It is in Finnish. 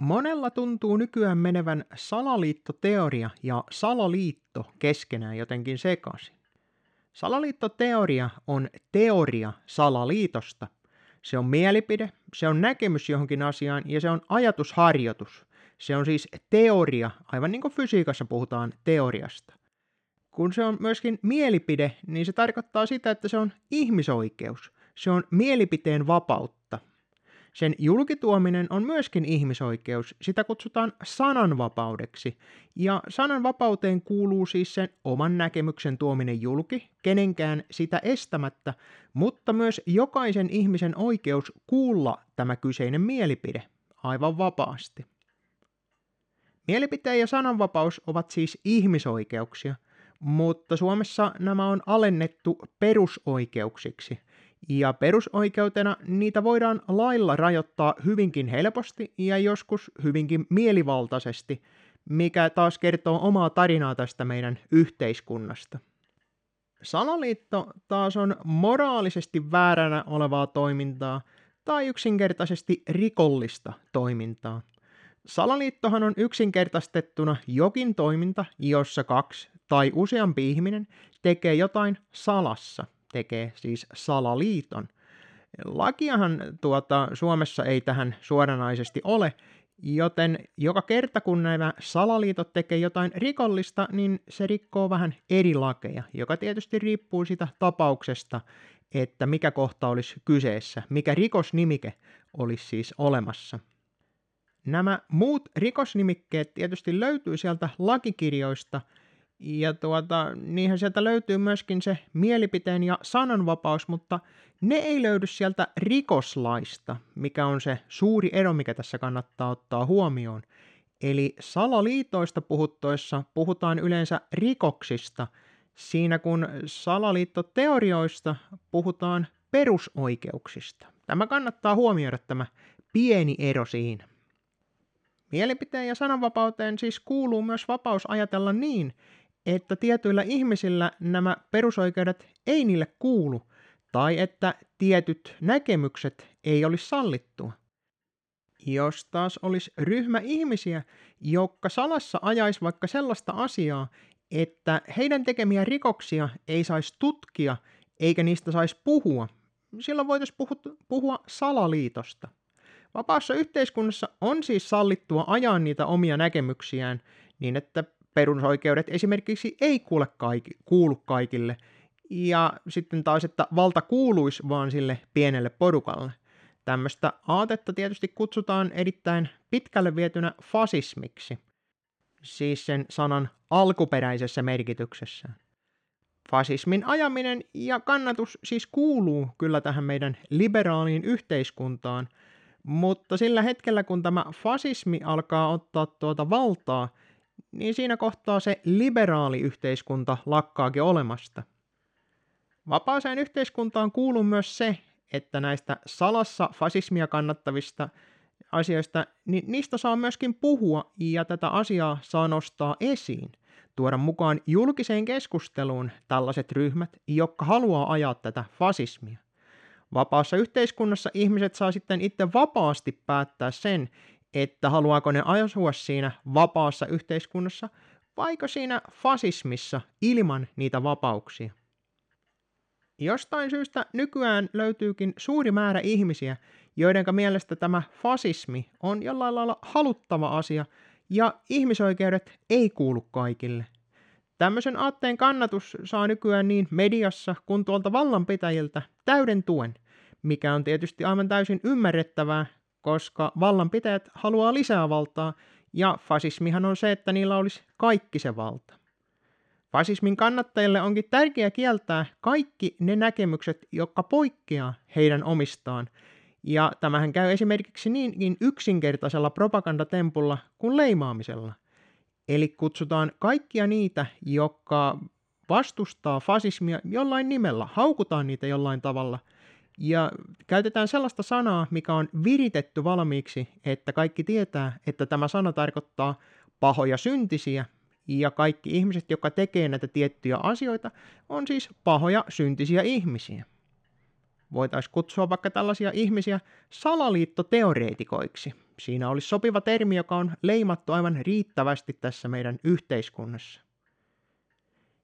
Monella tuntuu nykyään menevän salaliittoteoria ja salaliitto keskenään jotenkin sekaisin. Salaliittoteoria on teoria salaliitosta. Se on mielipide, se on näkemys johonkin asiaan ja se on ajatusharjoitus. Se on siis teoria, aivan niin kuin fysiikassa puhutaan teoriasta. Kun se on myöskin mielipide, niin se tarkoittaa sitä, että se on ihmisoikeus. Se on mielipiteen vapautta. Sen julkituominen on myöskin ihmisoikeus, sitä kutsutaan sananvapaudeksi, ja sananvapauteen kuuluu siis sen oman näkemyksen tuominen julki, kenenkään sitä estämättä, mutta myös jokaisen ihmisen oikeus kuulla tämä kyseinen mielipide aivan vapaasti. Mielipiteen ja sananvapaus ovat siis ihmisoikeuksia, mutta Suomessa nämä on alennettu perusoikeuksiksi – ja perusoikeutena niitä voidaan lailla rajoittaa hyvinkin helposti ja joskus hyvinkin mielivaltaisesti, mikä taas kertoo omaa tarinaa tästä meidän yhteiskunnasta. Salaliitto taas on moraalisesti vääränä olevaa toimintaa tai yksinkertaisesti rikollista toimintaa. Salaliittohan on yksinkertaistettuna jokin toiminta, jossa kaksi tai useampi ihminen tekee jotain salassa – tekee siis salaliiton. Lakiahan tuota, Suomessa ei tähän suoranaisesti ole, joten joka kerta kun nämä salaliitot tekee jotain rikollista, niin se rikkoo vähän eri lakeja, joka tietysti riippuu sitä tapauksesta, että mikä kohta olisi kyseessä, mikä rikosnimike olisi siis olemassa. Nämä muut rikosnimikkeet tietysti löytyy sieltä lakikirjoista – ja tuota, niinhän sieltä löytyy myöskin se mielipiteen ja sananvapaus, mutta ne ei löydy sieltä rikoslaista, mikä on se suuri ero, mikä tässä kannattaa ottaa huomioon. Eli salaliitoista puhuttoissa puhutaan yleensä rikoksista, siinä kun salaliittoteorioista puhutaan perusoikeuksista. Tämä kannattaa huomioida tämä pieni ero siinä. Mielipiteen ja sananvapauteen siis kuuluu myös vapaus ajatella niin, että tietyillä ihmisillä nämä perusoikeudet ei niille kuulu, tai että tietyt näkemykset ei olisi sallittua. Jos taas olisi ryhmä ihmisiä, jotka salassa ajaisi vaikka sellaista asiaa, että heidän tekemiä rikoksia ei saisi tutkia eikä niistä saisi puhua, silloin voitaisiin puhua salaliitosta. Vapaassa yhteiskunnassa on siis sallittua ajaa niitä omia näkemyksiään niin, että perusoikeudet esimerkiksi ei kuule kaikki, kuulu kaikille, ja sitten taas, että valta kuuluisi vaan sille pienelle porukalle. Tämmöistä aatetta tietysti kutsutaan erittäin pitkälle vietynä fasismiksi, siis sen sanan alkuperäisessä merkityksessä. Fasismin ajaminen ja kannatus siis kuuluu kyllä tähän meidän liberaaliin yhteiskuntaan, mutta sillä hetkellä kun tämä fasismi alkaa ottaa tuota valtaa, niin siinä kohtaa se liberaali yhteiskunta lakkaakin olemasta. Vapaaseen yhteiskuntaan kuuluu myös se, että näistä salassa fasismia kannattavista asioista, niin niistä saa myöskin puhua ja tätä asiaa saa nostaa esiin. Tuoda mukaan julkiseen keskusteluun tällaiset ryhmät, jotka haluaa ajaa tätä fasismia. Vapaassa yhteiskunnassa ihmiset saa sitten itse vapaasti päättää sen, että haluaako ne asua siinä vapaassa yhteiskunnassa vaiko siinä fasismissa ilman niitä vapauksia. Jostain syystä nykyään löytyykin suuri määrä ihmisiä, joiden mielestä tämä fasismi on jollain lailla haluttava asia ja ihmisoikeudet ei kuulu kaikille. Tämmöisen aatteen kannatus saa nykyään niin mediassa kuin tuolta vallanpitäjiltä täyden tuen, mikä on tietysti aivan täysin ymmärrettävää, koska vallanpitäjät haluaa lisää valtaa, ja fasismihan on se, että niillä olisi kaikki se valta. Fasismin kannattajille onkin tärkeää kieltää kaikki ne näkemykset, jotka poikkeaa heidän omistaan, ja tämähän käy esimerkiksi niinkin yksinkertaisella propagandatempulla kuin leimaamisella. Eli kutsutaan kaikkia niitä, jotka vastustaa fasismia jollain nimellä, haukutaan niitä jollain tavalla – ja käytetään sellaista sanaa, mikä on viritetty valmiiksi, että kaikki tietää, että tämä sana tarkoittaa pahoja syntisiä, ja kaikki ihmiset, jotka tekee näitä tiettyjä asioita, on siis pahoja syntisiä ihmisiä. Voitaisiin kutsua vaikka tällaisia ihmisiä salaliittoteoreetikoiksi. siinä olisi sopiva termi, joka on leimattu aivan riittävästi tässä meidän yhteiskunnassa.